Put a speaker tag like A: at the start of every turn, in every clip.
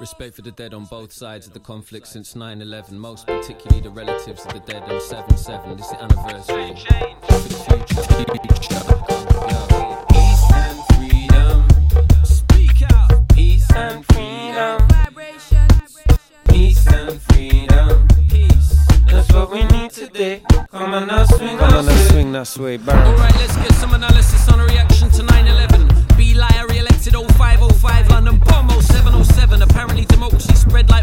A: Respect for the dead on both sides of the conflict since 9 11, most particularly the relatives of the dead on 7 7. This is the anniversary. For the future.
B: Come on now, swing that swing.
A: swing that sway,
C: Alright, let's get some analysis on a reaction to 9 11. Be liar. Hated 0505 London bomb 0707. Apparently democracy spread like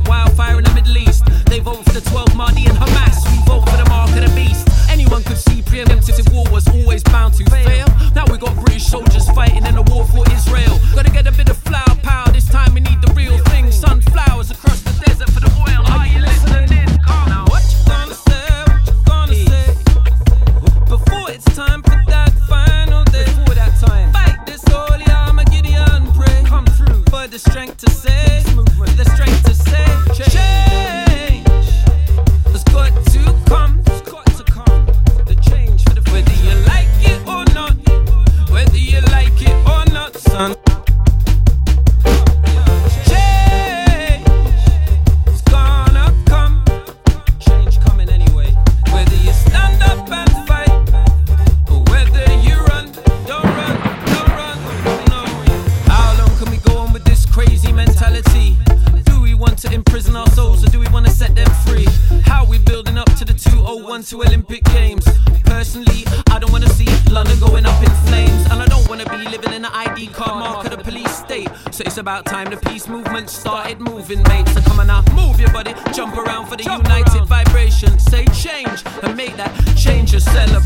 C: It's about time the peace movement started moving, mate. So come on now, move your body, jump around for the jump united around. vibration. Say change and make that change
D: yourself.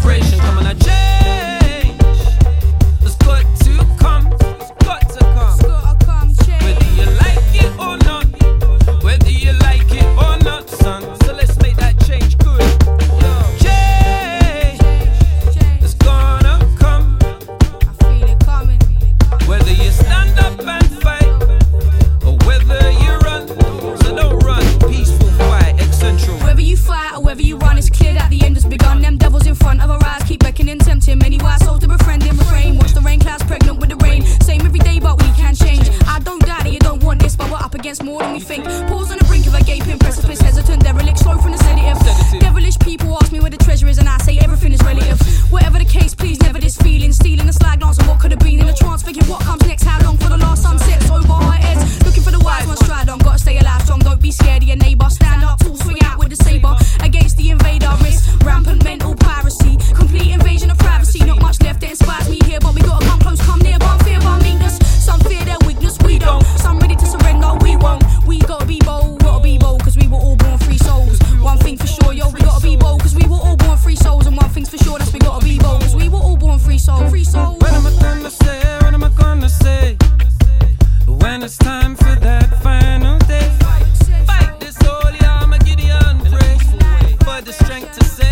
D: more than we think. Pause on the brink of a gaping precipice, hesitant, derelict, slow from the sedative. Devilish people ask me where the treasure is, and I say everything is relative. Whatever the case, please never this feeling. Stealing a slag glance on what could have been in a trance, thinking what comes next, how long for the last sunset? Over our heads, looking for the wise one, stride on, gotta stay alive strong, don't be scared of your neighbor.
B: strength to say